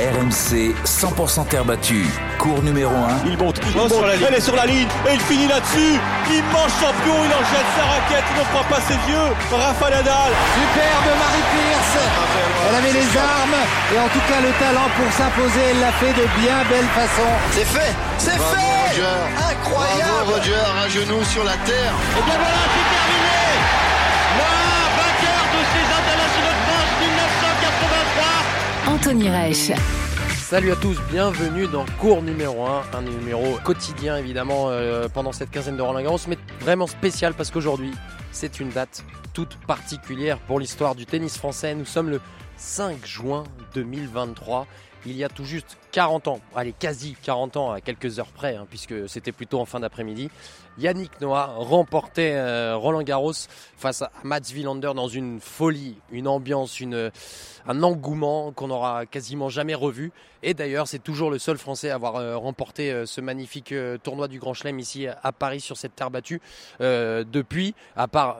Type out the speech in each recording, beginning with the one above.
RMC 100% terre battue. Cours numéro 1. Il monte, il monte, elle est sur la ligne et il finit là-dessus. Immense champion, il en jette sa raquette, il ne croit pas ses yeux. Rafa Nadal. Superbe Marie Pierce. Elle avait les armes et en tout cas le talent pour s'imposer. Elle l'a fait de bien belle façon. C'est fait, c'est fait. Roger. Incroyable. Bravo Roger, un genou sur la terre. Et bien voilà, c'est terminé. Anthony Reich. Salut à tous, bienvenue dans cours numéro 1, un numéro quotidien évidemment euh, pendant cette quinzaine de Roland Garros, mais vraiment spécial parce qu'aujourd'hui c'est une date toute particulière pour l'histoire du tennis français. Nous sommes le 5 juin 2023, il y a tout juste 40 ans, allez quasi 40 ans à quelques heures près, hein, puisque c'était plutôt en fin d'après-midi. Yannick Noah remportait euh, Roland Garros face à Mats Wilander dans une folie, une ambiance, une, un engouement qu'on n'aura quasiment jamais revu. Et d'ailleurs, c'est toujours le seul Français à avoir euh, remporté euh, ce magnifique tournoi du Grand Chelem ici à Paris sur cette terre battue. Depuis, à part,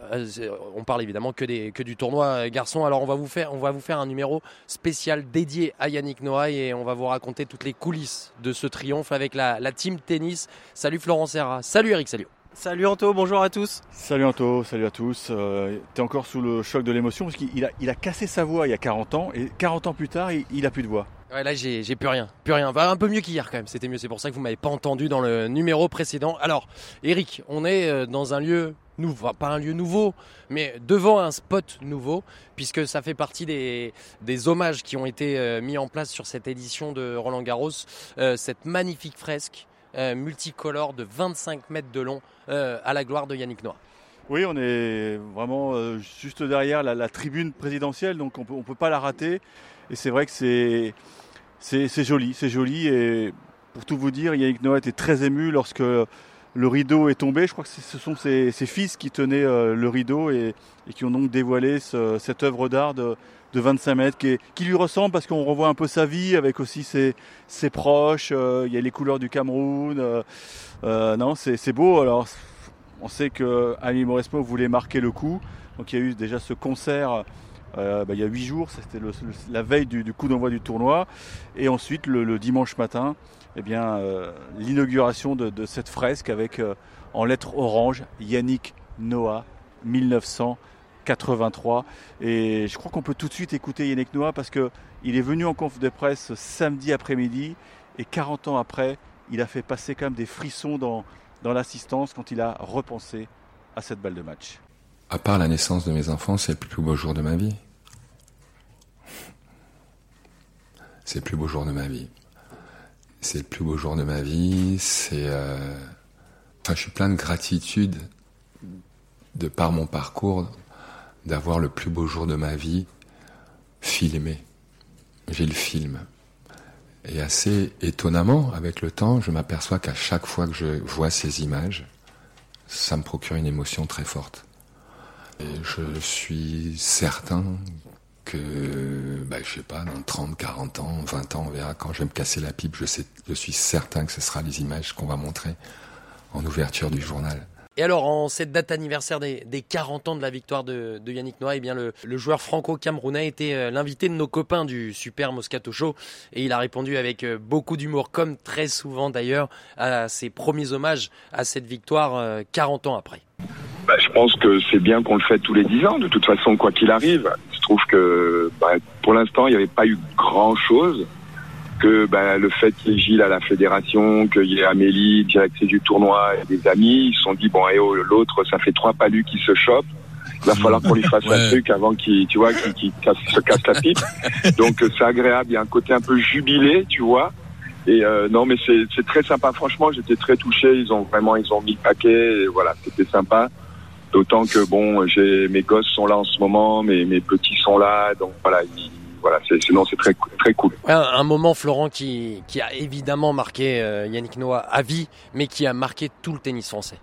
on parle évidemment que du tournoi garçon. Alors on va vous faire, on va vous faire un numéro spécial dédié à Yannick Noah et on va vous raconter toutes les coulisses de ce triomphe avec la, la team tennis. Salut Florent Serra, salut Eric Salio. Salut Anto, bonjour à tous. Salut Anto, salut à tous. Euh, T'es encore sous le choc de l'émotion parce qu'il a, il a cassé sa voix il y a 40 ans et 40 ans plus tard, il, il a plus de voix. Ouais, là, j'ai j'ai plus rien. Plus rien. Enfin, un peu mieux qu'hier quand même. C'était mieux. C'est pour ça que vous m'avez pas entendu dans le numéro précédent. Alors, Eric, on est euh, dans un lieu pas un lieu nouveau, mais devant un spot nouveau, puisque ça fait partie des, des hommages qui ont été euh, mis en place sur cette édition de Roland Garros. Euh, cette magnifique fresque euh, multicolore de 25 mètres de long à la gloire de Yannick Noah. Oui, on est vraiment juste derrière la, tribune présidentielle, donc on on peut pas la rater. Et c'est vrai que c'est c'est c'est joli, c'est joli. Et pour tout vous dire, Yannick Noah était très ému lorsque le rideau est tombé. Je crois que ce sont ses, fils qui tenaient euh, le rideau et, qui ont donc dévoilé ce- cette œuvre d'art de, de 25 mètres qui, lui ressemble parce qu'on revoit un peu sa vie avec aussi ses, proches. euh, il y a les couleurs du Cameroun. euh, non, c'est beau. Alors, on sait que Ali Mauresmo voulait marquer le coup. Donc, il y a eu déjà ce concert. bah, il y a huit jours, c'était la veille du, coup d'envoi du tournoi, et ensuite le dimanche matin, eh bien euh, l'inauguration de, cette fresque avec euh, en lettres orange Yannick Noah 1983. Et je crois qu'on peut tout de suite écouter Yannick Noah parce que il est venu en conf de presse samedi après-midi et 40 ans après, il a fait passer quand même des frissons dans, dans l'assistance quand il a repensé à cette balle de match. À part la naissance de mes enfants, c'est le plus beau jour de ma vie. C'est le plus beau jour de ma vie. C'est le plus beau jour de ma vie. C'est, euh... enfin, je suis plein de gratitude de par mon parcours d'avoir le plus beau jour de ma vie filmé. J'ai le film. Et assez étonnamment, avec le temps, je m'aperçois qu'à chaque fois que je vois ces images, ça me procure une émotion très forte. Et je suis certain que, bah, je sais pas, dans 30, 40 ans, 20 ans, on verra quand je vais me casser la pipe, je, sais, je suis certain que ce sera les images qu'on va montrer en ouverture du journal. Et alors, en cette date anniversaire des, des 40 ans de la victoire de, de Yannick Noah, eh bien le, le joueur franco-camerounais était euh, l'invité de nos copains du Super Moscato Show. Et il a répondu avec euh, beaucoup d'humour, comme très souvent d'ailleurs, à ses premiers hommages à cette victoire euh, 40 ans après. Bah, je pense que c'est bien qu'on le fait tous les 10 ans, de toute façon, quoi qu'il arrive. Je trouve que bah, pour l'instant, il n'y avait pas eu grand-chose. Que bah, le fait qu'il y ait Gilles à la fédération, qu'il y ait Amélie, directrice du tournoi, et des amis, ils se sont dit, bon, et oh, l'autre, ça fait trois palus qui se chopent. Il va falloir qu'on lui fasse un truc avant qu'il, tu vois, qu'il casse- se casse la pipe. Donc euh, c'est agréable, il y a un côté un peu jubilé, tu vois. Et euh, non, mais c'est c'est très sympa. Franchement, j'étais très touché. Ils ont vraiment, ils ont mis le paquet. Et voilà, c'était sympa. D'autant que bon, j'ai mes gosses sont là en ce moment, mes mes petits sont là, donc voilà, ils- voilà, c'est sinon c'est très très cool. Un, un moment, Florent, qui, qui a évidemment marqué euh, Yannick Noah à vie, mais qui a marqué tout le tennis français.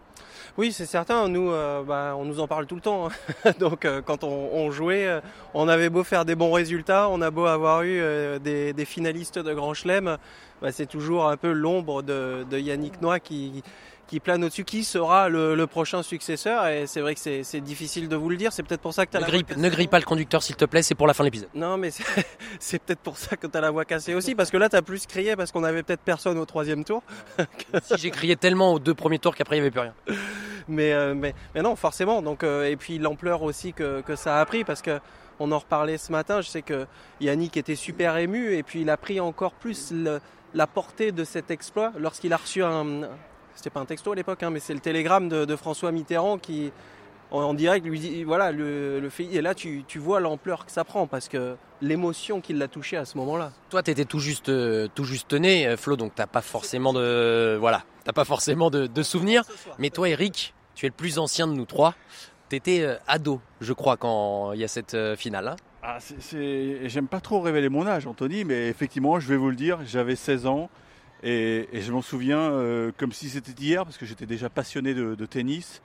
Oui, c'est certain. Nous, euh, bah, on nous en parle tout le temps. hein. Donc, euh, quand on, on jouait, euh, on avait beau faire des bons résultats, on a beau avoir eu euh, des, des finalistes de Grand Chelem, bah, c'est toujours un peu l'ombre de, de Yannick Noah qui, qui plane au-dessus. Qui sera le, prochain successeur Et c'est vrai que c'est difficile de vous le dire. C'est peut-être pour ça que tu as ne la grille, Ne grille pas le conducteur, s'il te plaît, c'est pour la fin de l'épisode. Non, mais c'est peut-être pour ça que tu as la voix cassée aussi. Parce que là, tu as plus crié parce qu'on avait peut-être personne au troisième tour. si j'ai crié tellement aux deux premiers tours qu'après, il n'y avait plus rien. Mais, euh, mais, mais, non, forcément. Donc, euh, et puis l'ampleur aussi que, que, ça a pris. Parce que on en reparlait ce matin. Je sais que Yannick était super ému. Et puis, il a pris encore plus la portée de cet exploit lorsqu'il a reçu un, c'était pas un texto à l'époque, hein, mais c'est le télégramme de, François Mitterrand qui, en, direct, lui dit voilà, le, le fait. Et là, tu, vois l'ampleur que ça prend parce que l'émotion qui l'a touché à ce moment-là. Toi, tu étais tout juste, euh, tout juste né, euh, Flo, donc t'as pas forcément de, voilà, t'as pas forcément de, souvenirs. Mais toi, Eric, tu es le plus ancien de nous trois. Tu étais euh, ado, je crois, quand il y a cette finale. Hein. Ah, J'aime pas trop révéler mon âge, Anthony, mais effectivement, je vais vous le dire, j'avais 16 ans. Et, je m'en souviens euh, comme si c'était hier, parce que j'étais déjà passionné de, tennis.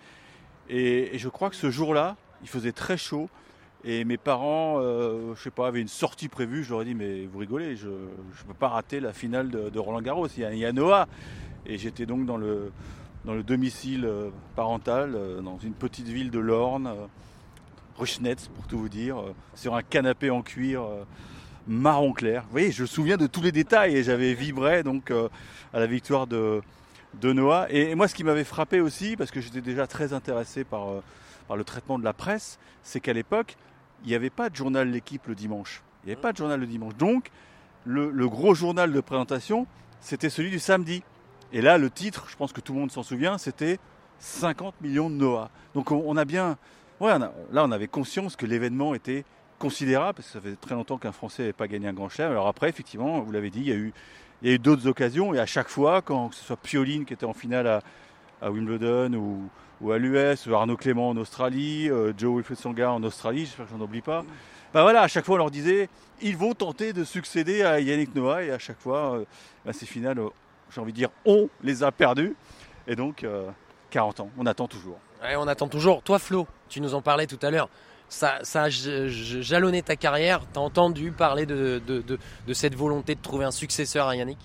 Et, je crois que ce jour-là, il faisait très chaud. Et mes parents, euh, je sais pas, avaient une sortie prévue. Je leur ai dit, mais vous rigolez, je ne peux pas rater la finale de, Roland Garros. Il y, a, Noah. Et j'étais donc dans le, dans le domicile euh, parental, dans une petite ville de l'Orne, Ruchnetz pour tout vous dire, sur un canapé en cuir marron clair. Vous voyez, je me souviens de tous les détails et j'avais vibré donc euh, à la victoire de, Noah. Et, moi, ce qui m'avait frappé aussi, parce que j'étais déjà très intéressé par, euh, le traitement de la presse, c'est qu'à l'époque, il n'y avait pas de journal L'équipe le dimanche. Il n'y avait pas de journal le dimanche. Donc, le, gros journal de présentation, c'était celui du samedi. Et là, le titre, je pense que tout le monde s'en souvient, c'était 50 millions de Noah. Donc, on, a bien. Ouais, là, on avait conscience que l'événement était considérable, parce que ça fait très longtemps qu'un Français n'avait pas gagné un grand chelem. Alors après, effectivement, vous l'avez dit, il y a eu, d'autres occasions, et à chaque fois, quand que ce soit Pioline qui était en finale à, Wimbledon ou, à l'US, Arnaud Clément en Australie, euh, Joe Wilfried Songa en Australie, j'espère que j'en oublie pas. Ben voilà, à chaque fois on leur disait, ils vont tenter de succéder à Yannick Noah, et à chaque fois, euh, ben ces finales, euh, j'ai envie de dire, on les a perdues. Et donc, 40 ans, on attend toujours. Ouais, on attend toujours. Toi, Flo, tu nous en parlais tout à l'heure ça, ça a jalonné ta carrière. T'as entendu parler de, cette volonté de trouver un successeur à Yannick?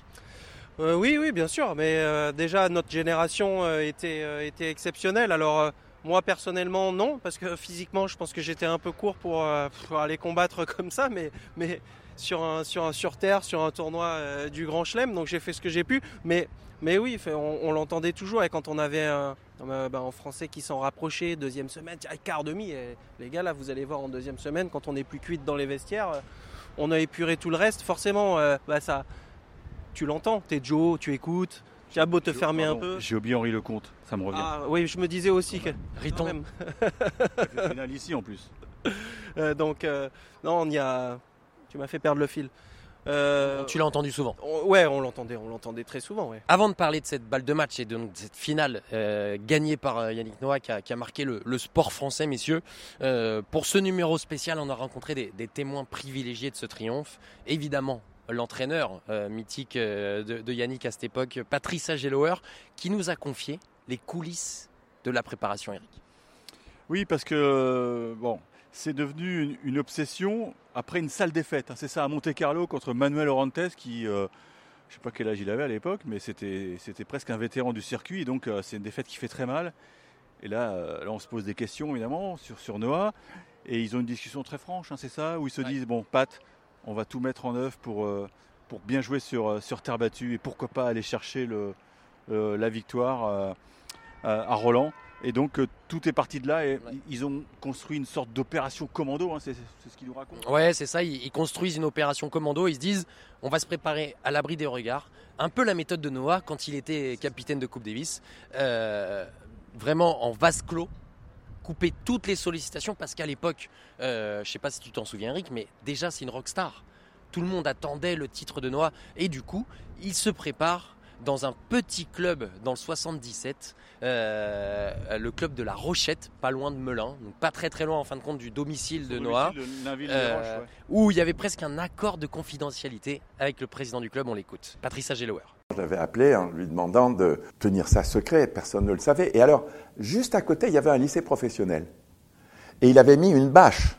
Euh, Oui, oui, bien sûr. Mais euh, déjà, notre génération euh, était, exceptionnelle. Alors, moi, personnellement, non, parce que physiquement, je pense que j'étais un peu court pour, aller combattre comme ça. Mais sur, un, sur, un, sur terre, sur un tournoi du Grand Chelem, donc j'ai fait ce que j'ai pu. Mais mais oui, on, l'entendait toujours et quand on avait un, ben, en français qui s'en rapprochait, deuxième semaine, quart demi, et les gars là vous allez voir en deuxième semaine, quand on est plus cuite dans les vestiaires, euh, on a épuré tout le reste, forcément euh, bah, ça, tu l'entends, t'es Joe, tu écoutes, tu as beau te fermer un peu. J'ai oublié Henri Lecomte, ça me revient. Ah, oui, je me disais aussi que. Riton. Même. ici en plus. Euh, donc, non, on y a. Tu m'as fait perdre le fil. Euh, tu l'as entendu souvent Ouais, on l'entendait, on l'entendait très souvent. Avant de parler de cette balle de match et de, cette finale euh, gagnée par euh, Yannick Noah qui a, marqué le, sport français, messieurs, pour ce numéro spécial, on a rencontré des, témoins privilégiés de ce triomphe. Évidemment, l'entraîneur mythique de, Yannick à cette époque, Patrice Agelower, qui nous a confié les coulisses de la préparation, Eric. Oui, parce que bon, c'est devenu une, obsession après une sale défaite. Hein. C'est ça à Monte Carlo contre Manuel Orantes qui, euh, je ne sais pas quel âge il avait à l'époque, mais c'était, presque un vétéran du circuit. Donc euh, c'est une défaite qui fait très mal. Et là, euh, là, on se pose des questions évidemment sur, sur Noah. Et ils ont une discussion très franche, hein, c'est ça, où ils se disent, bon Pat, on va tout mettre en œuvre pour, pour bien jouer sur, sur terre battue et pourquoi pas aller chercher le, la victoire à Roland. Et donc euh, tout est parti de là et ils ont construit une sorte d'opération commando, hein, c'est ce qu'ils nous racontent. Ouais, c'est ça, ils, construisent une opération commando, ils se disent on va se préparer à l'abri des regards. Un peu la méthode de Noah quand il était capitaine de Coupe Davis. Euh, vraiment en vase clos, couper toutes les sollicitations parce qu'à l'époque, euh, je sais pas si tu t'en souviens Eric, mais déjà c'est une rockstar. Tout le monde attendait le titre de Noah et du coup, il se prépare dans un petit club dans le 77, euh, le club de la Rochette, pas loin de Melun, donc pas très très loin en fin de compte du domicile de Noah, euh, où il y avait presque un accord de confidentialité avec le président du club, on l'écoute, Patrice Agelower. Je l'avais appelé en lui demandant de tenir ça secret, personne ne le savait. Et alors, juste à côté, il y avait un lycée professionnel. Et il avait mis une bâche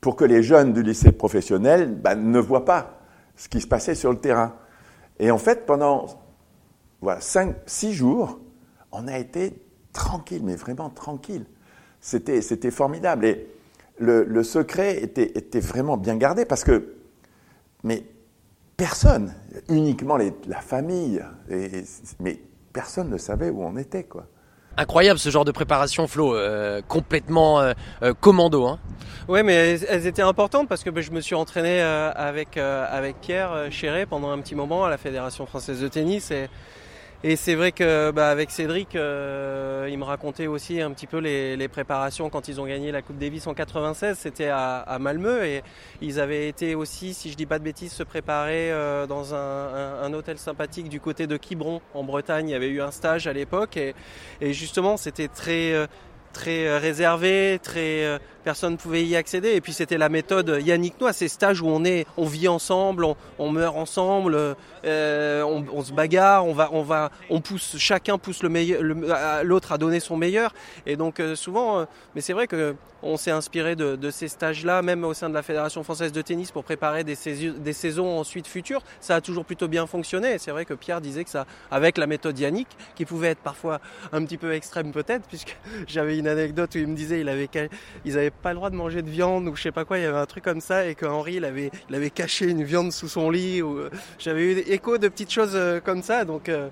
pour que les jeunes du lycée professionnel ben, ne voient pas ce qui se passait sur le terrain. Et en fait, pendant voilà, cinq, six jours, on a été tranquille, mais vraiment tranquille. C'était, c'était formidable. Et le, le secret était, était, vraiment bien gardé parce que, mais personne, uniquement les, la famille, et, mais personne ne savait où on était, quoi. Incroyable ce genre de préparation, Flo, euh, complètement euh, euh, commando. Hein. Ouais, mais elles, elles, étaient importantes parce que bah, je me suis entraîné euh, avec euh, avec Pierre Chéret pendant un petit moment à la Fédération française de tennis et et c'est vrai que bah, avec Cédric, euh, il me racontait aussi un petit peu les, les, préparations quand ils ont gagné la Coupe Davis en 96. C'était à, à, Malmö et ils avaient été aussi, si je dis pas de bêtises, se préparer euh, dans un, un, un, hôtel sympathique du côté de Quiberon en Bretagne. Il y avait eu un stage à l'époque et, et, justement c'était très euh, très réservé, très personne ne pouvait y accéder. Et puis c'était la méthode Yannick Noah, ces stages où on est, on vit ensemble, on, on meurt ensemble, euh, on, on, se bagarre, on va, on va, on pousse, chacun pousse le meilleur, l'autre à donner son meilleur. Et donc euh, souvent, euh, mais c'est vrai que on s'est inspiré de, ces stages-là, même au sein de la Fédération française de tennis, pour préparer des, saisons, des ensuite futures. Ça a toujours plutôt bien fonctionné. C'est vrai que Pierre disait que ça, avec la méthode Yannick, qui pouvait être parfois un petit peu extrême peut-être, puisque j'avais une anecdote où il me disait il avait, ils avaient pas le droit de manger de viande ou je sais pas quoi, il y avait un truc comme ça et que Henri il avait, caché une viande sous son lit ou j'avais eu écho de petites choses comme ça donc euh,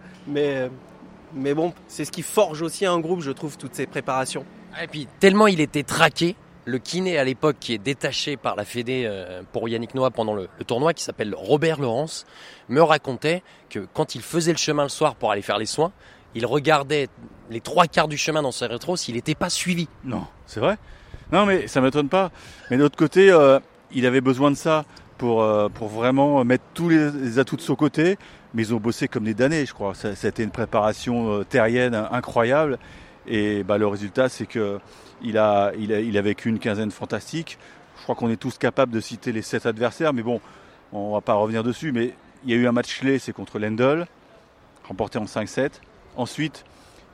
mais bon, c'est ce qui forge aussi un groupe, je trouve toutes ces préparations. Et puis tellement il était traqué, le kiné à l'époque qui est détaché par la Fédé euh, pour Yannick Noah pendant le, tournoi qui s'appelle Robert Laurence me racontait que quand il faisait le chemin le soir pour aller faire les soins, il regardait les trois quarts du chemin dans ses rétro s'il n'était pas suivi. Non, c'est vrai non, mais ça m'étonne pas. Mais de l'autre côté, euh, il avait besoin de ça pour, euh, pour vraiment mettre tous les, atouts de son côté. Mais ils ont bossé comme des damnés, je crois. Ça, une préparation terrienne incroyable. Et bah, le résultat, c'est que il a, il, a, vécu une quinzaine fantastique. Je crois qu'on est tous capables de citer les sept adversaires, mais bon, on va pas revenir dessus. Mais il y a eu un match clé, c'est contre Lendl, remporté en 5-7. Ensuite,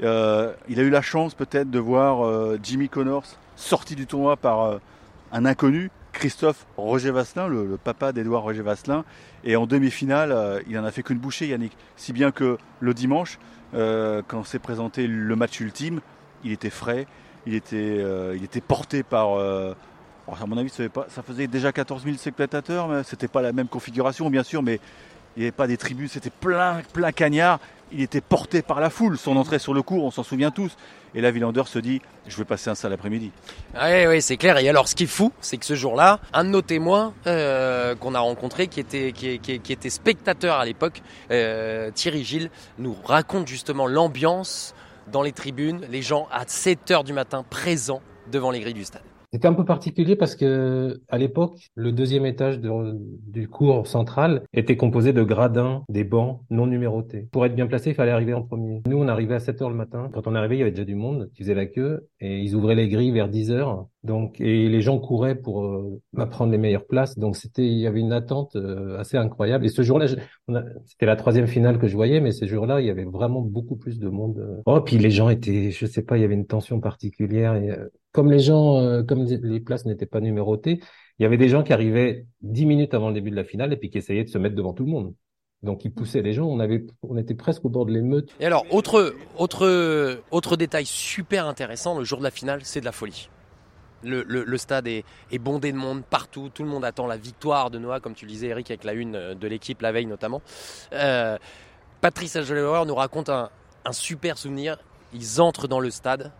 euh, il a eu la chance peut-être de voir euh, Jimmy Connors sorti du tournoi par euh, un inconnu, Christophe Roger Vasselin, le, le papa d'Edouard Roger Vasselin. Et en demi-finale, il en a fait qu'une bouchée, Yannick. Si bien que le dimanche, euh, quand s'est présenté le match ultime, il était frais, il était, euh, il était porté par. à mon avis, ça faisait déjà 14 000 spectateurs, mais c'était pas la même configuration, bien sûr, mais il n'y avait pas des tribunes, c'était plein, plein cagnard. Il était porté par la foule. Son entrée sur le cours, on s'en souvient tous. Et là, Villander se dit, je vais passer un sale après-midi. Oui, c'est clair. Et alors, ce qui est fou, c'est que ce jour-là, un de nos témoins euh, qu'on a rencontré, qui était, spectateur à l'époque, euh, Thierry Gilles, nous raconte justement l'ambiance dans les tribunes, les gens à 7 heures du matin présents devant les grilles du stade. C'était un peu particulier parce que à l'époque, le deuxième étage du cours central était composé de gradins, des bancs non numérotés. Pour être bien placé, il fallait arriver en premier. Nous, on arrivait à 7 heures le matin. Quand on arrivait, il y avait déjà du monde qui faisait la queue et ils ouvraient les grilles vers 10 heures. Donc, et les gens couraient pour euh, les meilleures places. Donc, c'était, il y avait une attente euh, assez incroyable. Et ce jour-là, c'était la troisième finale que je voyais, mais ce jour-là, il y avait vraiment beaucoup plus de monde. Oh, puis les gens étaient, je sais pas, il y avait une tension particulière. Et, euh, comme les gens, euh, comme les places n'étaient pas numérotées, il y avait des gens qui arrivaient dix minutes avant le début de la finale et puis qui essayaient de se mettre devant tout le monde. Donc ils poussaient les gens, on avait, on était presque au bord de l'émeute. Et alors, autre, autre, autre détail super intéressant, le jour de la finale, c'est de la folie. Le, stade est, bondé de monde partout, tout le monde attend la victoire de Noah, comme tu le disais Eric, avec la une de l'équipe la veille notamment. Euh, Patrice Agelauer nous raconte un, super souvenir. Ils entrent dans le stade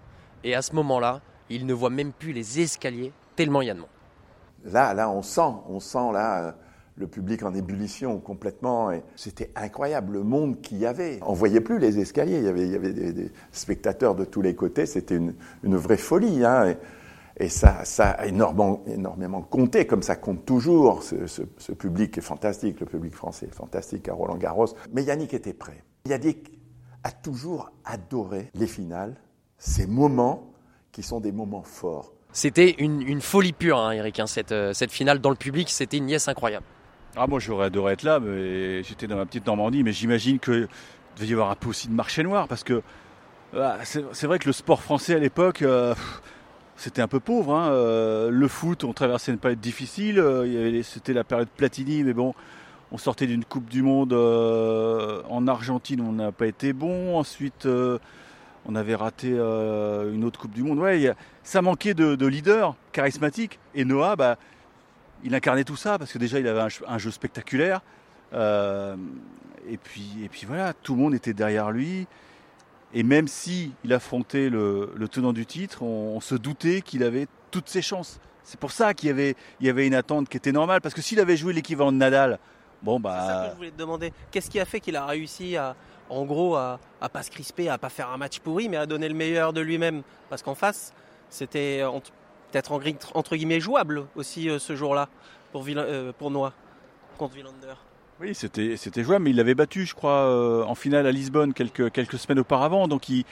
et à ce moment-là, il ne voit même plus les escaliers, tellement il y a de monde. Là, là, on sent, on sent là le public en ébullition complètement. C'était incroyable le monde qu'il y avait. On voyait plus les escaliers. Il y avait, des, spectateurs de tous les côtés. C'était une, vraie folie. Hein. Et, ça, ça a énormément, énormément compté, comme ça compte toujours. Ce, ce, ce public est fantastique, le public français est fantastique à Roland Garros. Mais Yannick était prêt. Yannick a toujours adoré les finales, ces moments qui sont des moments forts. C'était une, une, folie pure, hein, Eric, hein, cette, cette, finale dans le public, c'était une nièce incroyable. Ah, moi j'aurais adoré être là, mais j'étais dans ma petite Normandie, mais j'imagine qu'il devait y avoir un peu aussi de marché noir, parce que ah, c'est vrai que le sport français à l'époque, euh, c'était un peu pauvre. Hein, euh, le foot, on traversait une période difficile, euh, c'était la période Platini, mais bon, on sortait d'une Coupe du Monde euh, en Argentine, on n'a pas été bon. Ensuite, on avait raté une autre Coupe du Monde. Ouais, ça manquait de, leader charismatique. Et Noah, bah, il incarnait tout ça parce que déjà, il avait un, jeu spectaculaire. et puis voilà, tout le monde était derrière lui. Et même si affrontait le, tenant du titre, on, se doutait qu'il avait toutes ses chances. C'est pour ça qu'il y avait, une attente qui était normale. Parce que s'il avait joué l'équivalent de Nadal, bon bah. C'est ça que je voulais te demander. Qu'est-ce qui a fait qu'il a réussi à, en gros, à, à pas se crisper, à pas faire un match pourri, mais à donner le meilleur de lui-même? Parce qu'en face, c'était peut-être entre guillemets jouable aussi euh, ce jour-là pour, euh, pour Noah contre Villander. Oui, c'était, jouable, mais il l'avait battu, je crois, euh, en finale à Lisbonne quelques, quelques semaines auparavant. Donc, de toute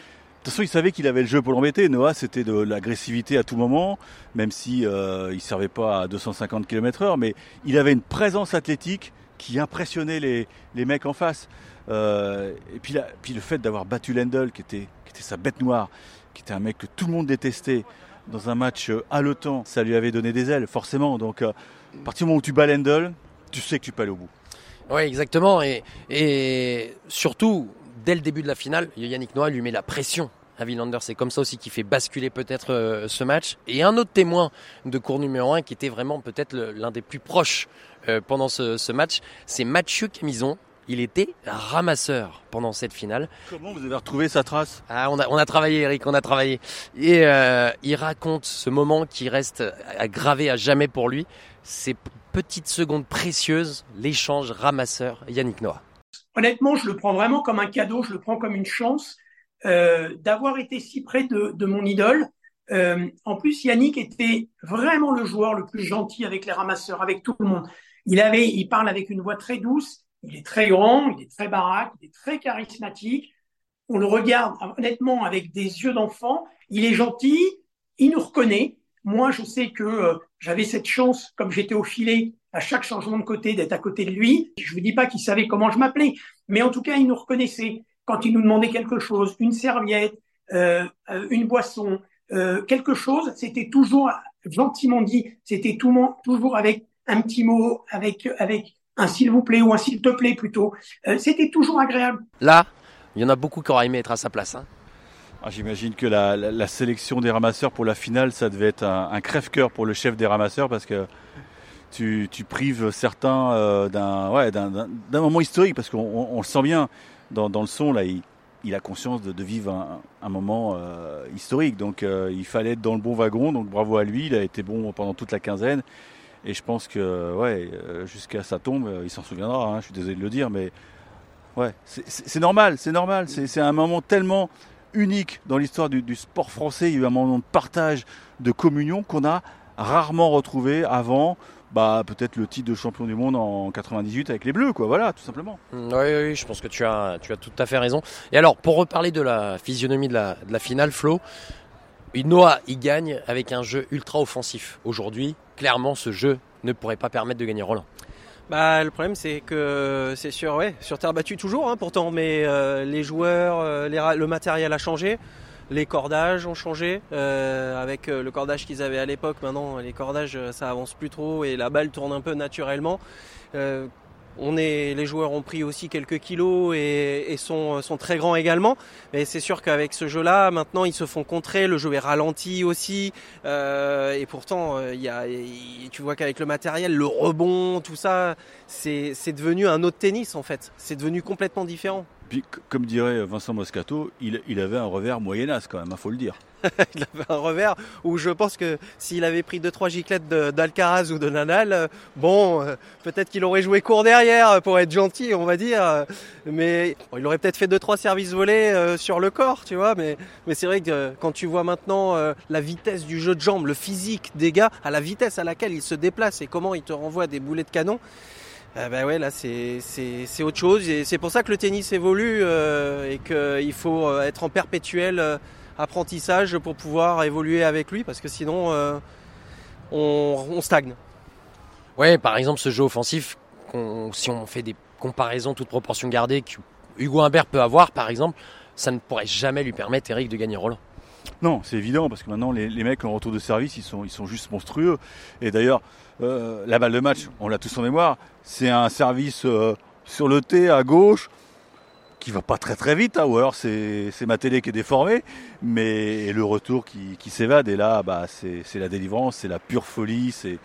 façon, il savait qu'il avait le jeu pour l'embêter. Noah, c'était de l'agressivité à tout moment, même si euh, il servait pas à 250 km/h, mais il avait une présence athlétique qui impressionnait les, les mecs en face. Euh, et puis, puis le fait d'avoir battu Lendl, qui était, qui était sa bête noire, qui était un mec que tout le monde détestait, dans un match haletant, ça lui avait donné des ailes, forcément. Donc, à partir du moment où tu bats Lendl, tu sais que tu peux aller au bout. Oui, exactement. Et, et surtout, dès le début de la finale, Yannick Noah lui met la pression à Villander. C'est comme ça aussi qui fait basculer peut-être euh, ce match. Et un autre témoin de cours numéro 1 qui était vraiment peut-être l'un des plus proches euh, pendant ce, ce match, c'est Mathieu Camison. Il était ramasseur pendant cette finale. Comment vous avez retrouvé sa trace? Ah, on, a, on a travaillé, Eric, on a travaillé. Et euh, il raconte ce moment qui reste gravé à jamais pour lui. C'est petite seconde précieuse, l'échange ramasseur Yannick Noah Honnêtement, je le prends vraiment comme un cadeau, je le prends comme une chance euh, d'avoir été si près de, mon idole. Euh, en plus, Yannick était vraiment le joueur le plus gentil avec les ramasseurs, avec tout le monde. Il avait, il parle avec une voix très douce. Il est très grand, il est très baraque, il est très charismatique. On le regarde honnêtement avec des yeux d'enfant. Il est gentil, il nous reconnaît. Moi, je sais que euh, j'avais cette chance, comme j'étais au filet, à chaque changement de côté, d'être à côté de lui. Je vous dis pas qu'il savait comment je m'appelais, mais en tout cas, il nous reconnaissait quand il nous demandait quelque chose, une serviette, euh, euh une boisson, euh, quelque chose. C'était toujours gentiment dit. C'était toujours avec un petit mot, avec avec un s'il vous plaît ou un s'il te plaît plutôt. Euh, c'était toujours agréable. Là, il y en a beaucoup qui auraient aimé être à sa place. Hein. Ah, j'imagine que la, sélection des ramasseurs pour la finale, ça devait être un, crève-cœur pour le chef des ramasseurs parce que tu, prives certains euh, d'un moment historique parce qu'on le sent bien dans, le son là. Il, a conscience de, vivre un, moment euh, historique, donc euh, il fallait être dans le bon wagon. Donc bravo à lui, il a été bon pendant toute la quinzaine. Et je pense que jusqu'à sa tombe, il s'en souviendra. Hein, je suis désolé de le dire, mais ouais, c'est normal, c'est normal. C'est un moment tellement unique dans l'histoire du, sport français. Il y a eu un moment de partage, de communion qu'on a rarement retrouvé avant. Bah, peut-être le titre de champion du monde en 98 avec les Bleus. Voilà, tout simplement. Mm, oui, je pense que tu as, tout à fait raison. Et alors, pour reparler de la physionomie de la, de la finale, Flo, Noah, il gagne avec un jeu ultra offensif. Aujourd'hui, clairement, ce jeu ne pourrait pas permettre de gagner Roland. Bah, le problème, c'est que c'est sur, ouais, sur terre battue toujours, hein, pourtant, mais euh, les joueurs, euh, le matériel a changé, les cordages ont changé. Euh, avec le cordage qu'ils avaient à l'époque, maintenant, les cordages, ça avance plus trop et la balle tourne un peu naturellement. Les joueurs ont pris aussi quelques kilos et, sont, très grands également. Mais c'est sûr qu'avec ce jeu-là, maintenant ils se font contrer. Le jeu est ralenti aussi. Euh, et pourtant, euh, tu vois qu'avec le matériel, le rebond, tout ça, c'est devenu un autre tennis en fait. C'est devenu complètement différent. Comme dirait Vincent Moscato, il, avait un revers moyennasse quand même, il faut le dire. il avait un revers où je pense que s'il avait pris 2-3 giclettes d'Alcaraz ou de Nadal, euh, bon, euh, peut-être qu'il aurait joué court derrière pour être gentil, on va dire. Mais il aurait peut-être fait 2-3 services volés euh, sur le corps, tu vois. Mais, mais c'est vrai que quand tu vois maintenant la vitesse du jeu de jambes, le physique des gars, à la vitesse à laquelle ils se déplacent et comment ils te renvoient des boulets de canon, ah bah ouais, là c'est autre chose et c'est pour ça que le tennis évolue euh, et qu'il faut euh, être en perpétuel euh, apprentissage pour pouvoir évoluer avec lui parce que sinon on, on, stagne. Ouais, par exemple ce jeu offensif, si on fait des comparaisons toutes proportions gardées que Hugo Humbert peut avoir par exemple, ça ne pourrait jamais lui permettre Eric de gagner Roland. Non, c'est évident parce que maintenant les, les, mecs en retour de service ils sont, ils sont juste monstrueux et d'ailleurs euh, la balle de match, on l'a tous en mémoire, c'est un service euh, sur le T à gauche. Qui va pas très très vite, hein, ou alors c'est ma télé qui est déformée, mais le retour qui, qui s'évade, et là, bah, c'est la délivrance, c'est la pure folie, c'est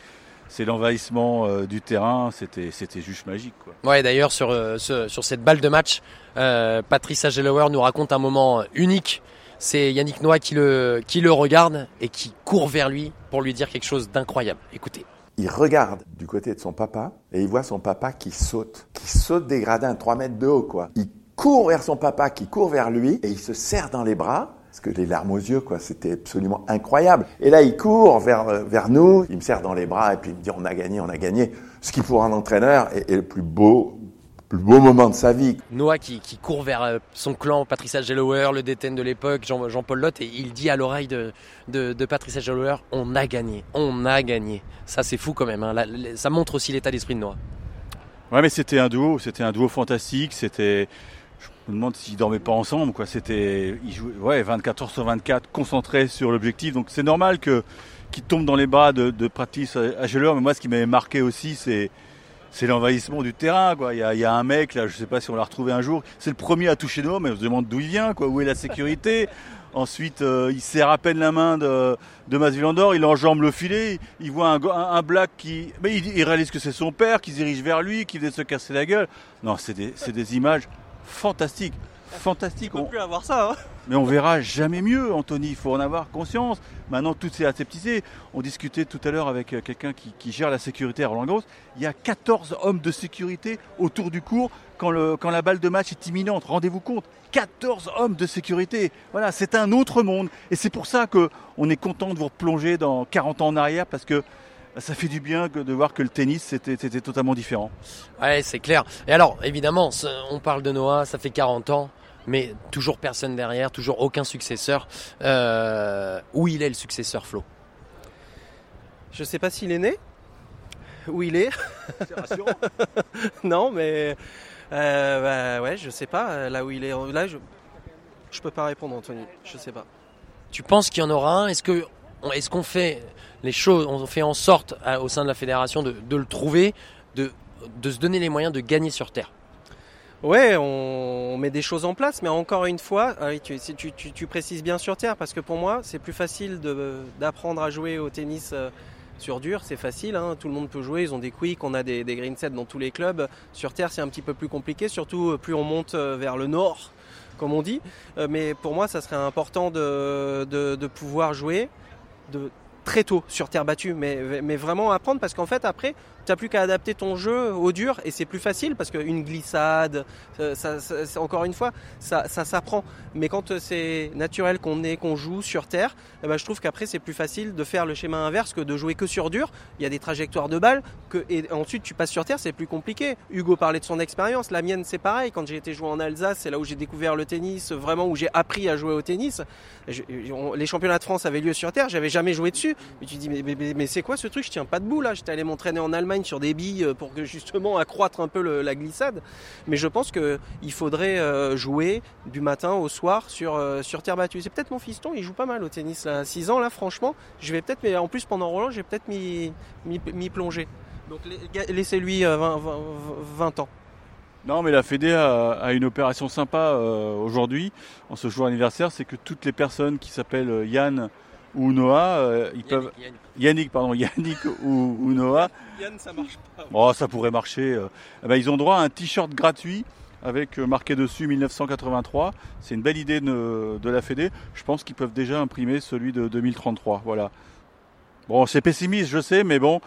c'est l'envahissement euh, du terrain, c'était c'était juste magique. Quoi. Ouais, d'ailleurs sur euh, ce, sur cette balle de match, euh, Patrice Agelower nous raconte un moment unique. C'est Yannick Noah qui le qui le regarde et qui court vers lui pour lui dire quelque chose d'incroyable. Écoutez. Il regarde du côté de son papa et il voit son papa qui saute, qui saute des gradins 3 mètres de haut quoi. Il court vers son papa, qui court vers lui et il se serre dans les bras parce que les larmes aux yeux, quoi, c'était absolument incroyable. Et là, il court vers, euh, vers nous, il me serre dans les bras et puis il me dit on a gagné, on a gagné. Ce qui pour un entraîneur est, le plus beau, plus beau moment de sa vie. Noah qui, qui court vers euh, son clan, Patricia Gellower, le détenu de l'époque, Jean, Jean-Paul Lotte, et il dit à l'oreille de, de, de Patricia Gellower on a gagné, on a gagné. Ça c'est fou quand même, hein. ça montre aussi l'état d'esprit de Noah. Ouais mais c'était un duo, c'était un duo fantastique, c'était me demande s'ils dormaient pas ensemble. C'était, ils jouaient, ouais, 24 heures sur 24, concentrés sur l'objectif. Donc c'est normal qu'ils tombent dans les bras de, de Practice Ageler. Mais moi, ce qui m'avait marqué aussi, c'est l'envahissement du terrain. Il y, a, un mec là, je sais pas si on l'a retrouvé un jour. C'est le premier à toucher nous, mais on se demande d'où il vient. Où est la sécurité? Ensuite, euh, il serre à peine la main de, de il enjambe le filet, il voit un, black qui. Mais il, réalise que c'est son père qui se dirige vers lui, qui venait de se casser la gueule. Non, c'est des images fantastique. Fantastique. On peut plus avoir ça. Hein. Mais on verra jamais mieux, Anthony. Il faut en avoir conscience. Maintenant, tout s'est aseptisé. On discutait tout à l'heure avec euh, quelqu'un qui, gère la sécurité à Roland Garros. Il y a 14 hommes de sécurité autour du cours quand, le, quand la balle de match est imminente. Rendez-vous compte. 14 hommes de sécurité. Voilà, c'est un autre monde. Et c'est pour ça qu'on est content de vous replonger dans 40 ans en arrière parce que ça fait du bien de voir que le tennis c'était totalement différent. Ouais, c'est clair. Et alors, évidemment, on parle de Noah, ça fait 40 ans, mais toujours personne derrière, toujours aucun successeur. Euh, où il est le successeur, Flo? Je sais pas s'il est né. Où il est C'est rassurant. non, mais euh, bah, ouais, je sais pas. Là où il est, là, je je peux pas répondre, Anthony. Je sais pas. Tu penses qu'il y en aura un? Est-ce que est-ce qu'on fait les choses, on fait en sorte au sein de la fédération de, le trouver, de, se donner les moyens de gagner sur terre? Ouais, on, met des choses en place, mais encore une fois, ah tu, précises bien sur terre, parce que pour moi, c'est plus facile d'apprendre à jouer au tennis euh, sur dur, c'est facile, hein. tout le monde peut jouer, ils ont des quicks, on a des, des green sets dans tous les clubs. Sur terre, c'est un petit peu plus compliqué, surtout euh, plus on monte euh, vers le nord, comme on dit. Mais pour moi, ça serait important de pouvoir jouer, de très tôt sur terre battue, mais, mais vraiment apprendre parce qu'en fait après tu n'as plus qu'à adapter ton jeu au dur et c'est plus facile parce qu'une glissade, euh, encore une fois, ça, s'apprend. Mais quand euh, c'est naturel qu'on est, qu'on joue sur terre, eh ben, je trouve qu'après c'est plus facile de faire le schéma inverse que de jouer que sur dur. Il y a des trajectoires de balles et ensuite tu passes sur terre, c'est plus compliqué. Hugo parlait de son expérience, la mienne c'est pareil. Quand j'ai été jouer en Alsace, c'est là où j'ai découvert le tennis, vraiment où j'ai appris à jouer au tennis. les championnats de France avaient lieu sur terre, j'avais jamais joué dessus. Mais tu dis mais, mais, mais c'est quoi ce truc? Je tiens pas debout là. J'étais allé m'entraîner en Allemagne sur des billes euh, pour que justement accroître un peu la glissade. Mais je pense qu'il faudrait euh, jouer du matin au soir sur, euh, sur terre battue. C'est peut-être mon fiston, il joue pas mal au tennis à 6 ans là, franchement. Je vais peut-être, mais en plus pendant Roland, je vais peut-être m'y plonger. Donc laissez-lui 20, 20, ans. Non, mais la Fédé a, une opération sympa aujourd'hui, en ce jour anniversaire, c'est que toutes les personnes qui s'appellent Yann ou Noah, ils peuvent. Yannick, pardon, Yannick ou, Noah. Yann, ça marche pas. Oh, ça pourrait marcher. Euh. Eh ben, ils ont droit à un t-shirt gratuit avec euh, marqué dessus 1983. C'est une belle idée de, la Fédé. Je pense qu'ils peuvent déjà imprimer celui de 2033. Voilà. Bon, c'est pessimiste, je sais, mais bon,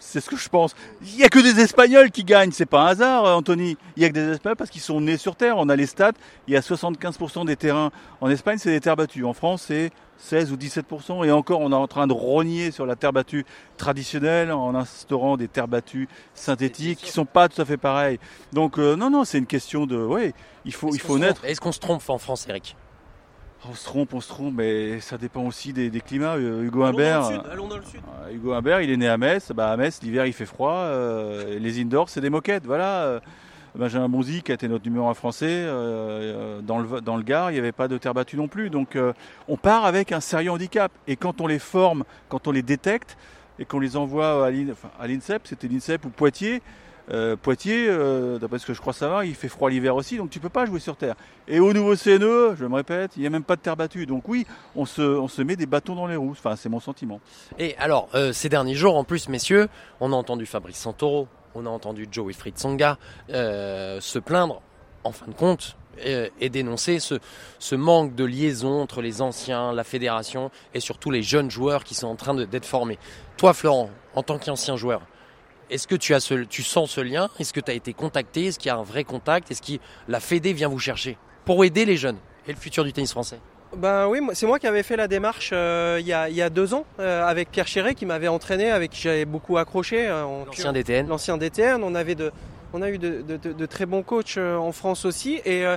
c'est ce que je pense. Il n'y a que des Espagnols qui gagnent, c'est pas un hasard, Anthony. Il n'y a que des Espagnols parce qu'ils sont nés sur terre. On a les stats. Il y a 75% des terrains en Espagne, c'est des terres battues. En France, c'est 16 ou 17%. Et encore, on est en train de rogner sur la terre battue traditionnelle en instaurant des terres battues synthétiques qui sont pas tout à fait pareilles. Donc, euh, non, non, c'est une question de. Oui, il faut, il faut naître. Est-ce qu'on se trompe en France, Eric? On se trompe, on se trompe, mais ça dépend aussi des, climats. Euh, Hugo Humbert, euh, Hugo Humbert, il est né à Metz. Bah, à Metz, l'hiver, il fait froid. les indoors, c'est des moquettes. Voilà. Benjamin Bonzi, qui a été notre numéro un français, euh, dans, le, dans le Gard, il n'y avait pas de terre battue non plus. Donc euh, on part avec un sérieux handicap. Et quand on les forme, quand on les détecte, et qu'on les envoie à l'INSEP, c'était l'INSEP ou Poitiers, Euh, Poitiers, euh, d'après ce que je crois savoir, il fait froid l'hiver aussi, donc tu peux pas jouer sur terre. Et au nouveau CNE, je me répète, il n'y a même pas de terre battue. Donc oui, on se, on se met des bâtons dans les roues. Enfin, c'est mon sentiment. Et alors, euh, ces derniers jours, en plus, messieurs, on a entendu Fabrice Santoro, on a entendu Joe Wilfried euh, se plaindre, en fin de compte, et, dénoncer ce, ce manque de liaison entre les anciens, la fédération et surtout les jeunes joueurs qui sont en train d'être formés. Toi, Florent, en tant qu'ancien joueur, est-ce que tu, as ce, tu sens ce lien? Est-ce que tu as été contacté? Est-ce qu'il y a un vrai contact? Est-ce que la Fédé vient vous chercher pour aider les jeunes et le futur du tennis français? Ben oui, c'est moi qui avais fait la démarche euh, il, y a, il y a deux ans euh, avec Pierre Chéret qui m'avait entraîné, avec qui j'avais beaucoup accroché. euh, en- L'ancien DTN. L'ancien DTN. On avait de, on a eu de, très bons coachs euh, en France aussi. Et euh,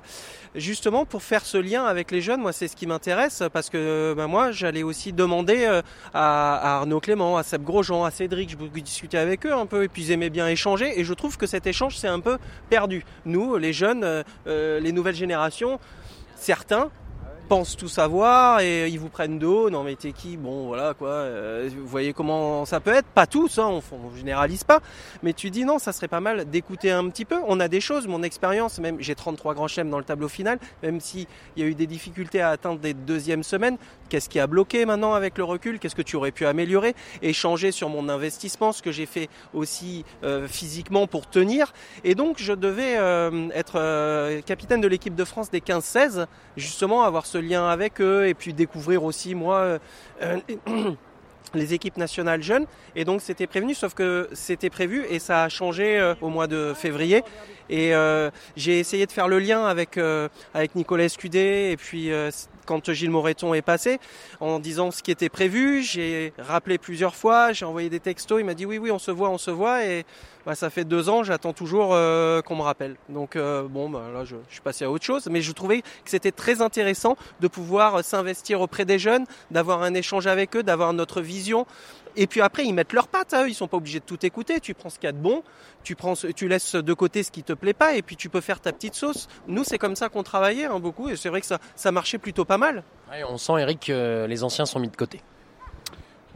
justement, pour faire ce lien avec les jeunes, moi, c'est ce qui m'intéresse parce que euh, ben, moi, j'allais aussi demander à, Arnaud Clément, à Seb Grosjean, à Cédric, je discutais avec eux un peu et puis ils bien échanger. Et je trouve que cet échange, c'est un peu perdu. Nous, les jeunes, les nouvelles générations, certains pensent tout savoir et ils vous prennent d'eau. Non mais t'es qui Bon voilà quoi. euh, vous voyez comment ça peut être Pas tous, hein, on, on généralise pas. Mais tu dis non, ça serait pas mal d'écouter un petit peu. On a des choses, mon expérience, même j'ai 33 grands chèmes dans le tableau final, même si il y a eu des difficultés à atteindre des deuxièmes semaines. Qu'est-ce qui a bloqué maintenant avec le recul? Qu'est-ce que tu aurais pu améliorer Échanger sur mon investissement, ce que j'ai fait aussi euh, physiquement pour tenir? Et donc je devais euh, être euh, capitaine de l'équipe de France des 15-16, justement avoir ce lien avec eux et puis découvrir aussi moi euh, les équipes nationales jeunes. Et donc c'était prévenu, sauf que c'était prévu et ça a changé euh, au mois de février. Et euh, j'ai essayé de faire le lien avec, avec Nicolas Escudé et puis quand Gilles Moreton est passé, en disant ce qui était prévu, j'ai rappelé plusieurs fois, j'ai envoyé des textos, il m'a dit oui oui on se voit, on se voit et bah, ça fait deux ans, j'attends toujours euh, qu'on me rappelle. Donc euh, bon bah, là je, suis passé à autre chose, mais je trouvais que c'était très intéressant de pouvoir s'investir auprès des jeunes, d'avoir un échange avec eux, d'avoir notre vision. Et puis après, ils mettent leurs pattes à eux. Ils sont pas obligés de tout écouter. Tu prends ce qu'il y a de bon, tu prends, tu laisses de côté ce qui te plaît pas, et puis tu peux faire ta petite sauce. Nous, c'est comme ça qu'on travaillait hein, beaucoup, et c'est vrai que ça, ça marchait plutôt pas mal. On sent, Eric, que les anciens sont mis de côté.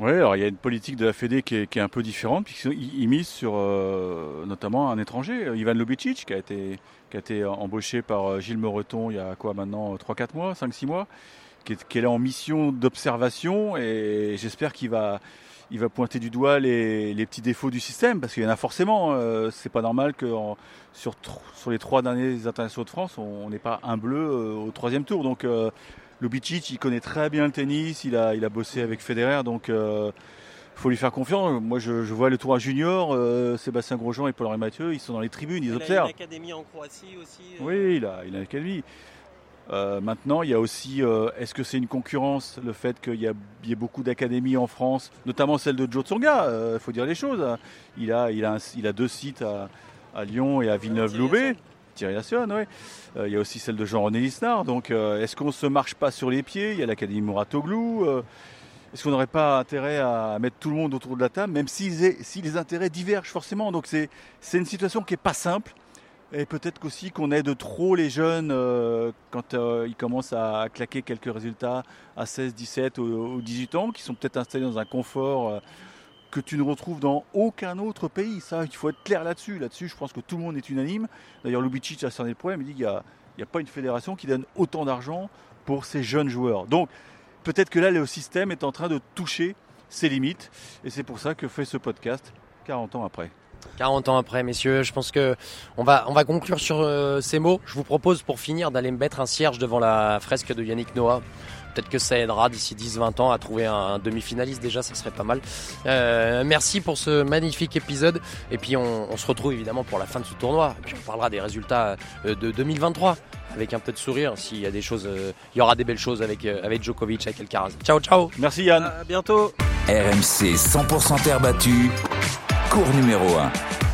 Oui, alors il y a une politique de la Fédé qui est, qui est un peu différente, puisqu'ils ils misent sur euh, notamment un étranger, euh, Ivan Lubicic, qui a été, qui a été embauché par euh, Gilles Moreton il y a quoi maintenant 3-4 mois, 5-6 mois, qui est, qui est là en mission d'observation, et j'espère qu'il va, il va pointer du doigt les, les petits défauts du système, parce qu'il y en a forcément. Euh, c'est pas normal que sur, sur les trois derniers internationaux de France, on n'ait pas un bleu euh, au troisième tour. Donc euh, Lubicic, il connaît très bien le tennis, il a, il a bossé avec Federer, donc euh, faut lui faire confiance. Moi, je, je vois le tour à junior, euh, Sébastien Grosjean et Paul-Henri Mathieu, ils sont dans les tribunes, ils observent. académie en Croatie aussi. Oui, il a, il a une académie. Euh, maintenant, il y a aussi, euh, est-ce que c'est une concurrence, le fait qu'il y, a- il y ait beaucoup d'académies en France, notamment celle de Joe Tsonga, il faut dire les choses. hein. Il a, il a, un- il a deux sites à, à Lyon et à Villeneuve-Loubet. Thierry oui. Euh, il y a aussi celle de Jean-René Lisnard. Donc, euh, est-ce qu'on ne se marche pas sur les pieds? Il y a l'Académie Mouratoglou. euh, est-ce qu'on n'aurait pas intérêt à mettre tout le monde autour de la table, même si, les intérêts divergent forcément? Donc, c'est c'est une situation qui n'est pas simple. Et peut-être qu'aussi qu'on aide trop les jeunes quand ils commencent à claquer quelques résultats à 16, 17 ou, ou 18 ans, qui sont peut-être installés dans un confort que tu ne retrouves dans aucun autre pays. Ça, il faut être clair là-dessus. Là-dessus, je pense que tout le monde est unanime. D'ailleurs, Lubicic a cerné le problème. Il dit qu'il n'y a, pas une fédération qui donne autant d'argent pour ces jeunes joueurs. Donc, peut-être que là, le système est en train de toucher ses limites. Et c'est pour ça que fait ce podcast 40 ans après. 40 ans après, messieurs, je pense que on va, on va conclure sur euh, ces mots. Je vous propose pour finir d'aller me mettre un cierge devant la fresque de Yannick Noah. Peut-être que ça aidera d'ici 10-20 ans à trouver un, un demi-finaliste déjà, ça serait pas mal. Euh, merci pour ce magnifique épisode. Et puis on, on se retrouve évidemment pour la fin de ce tournoi. Et puis on parlera des résultats euh, de 2023 avec un peu de sourire. S'il y a des choses, euh, il y aura des belles choses avec, euh, avec Djokovic, avec Alcaraz. Ciao, ciao. Merci Yann. À bientôt. RMC 100% terre battue, cours numéro 1.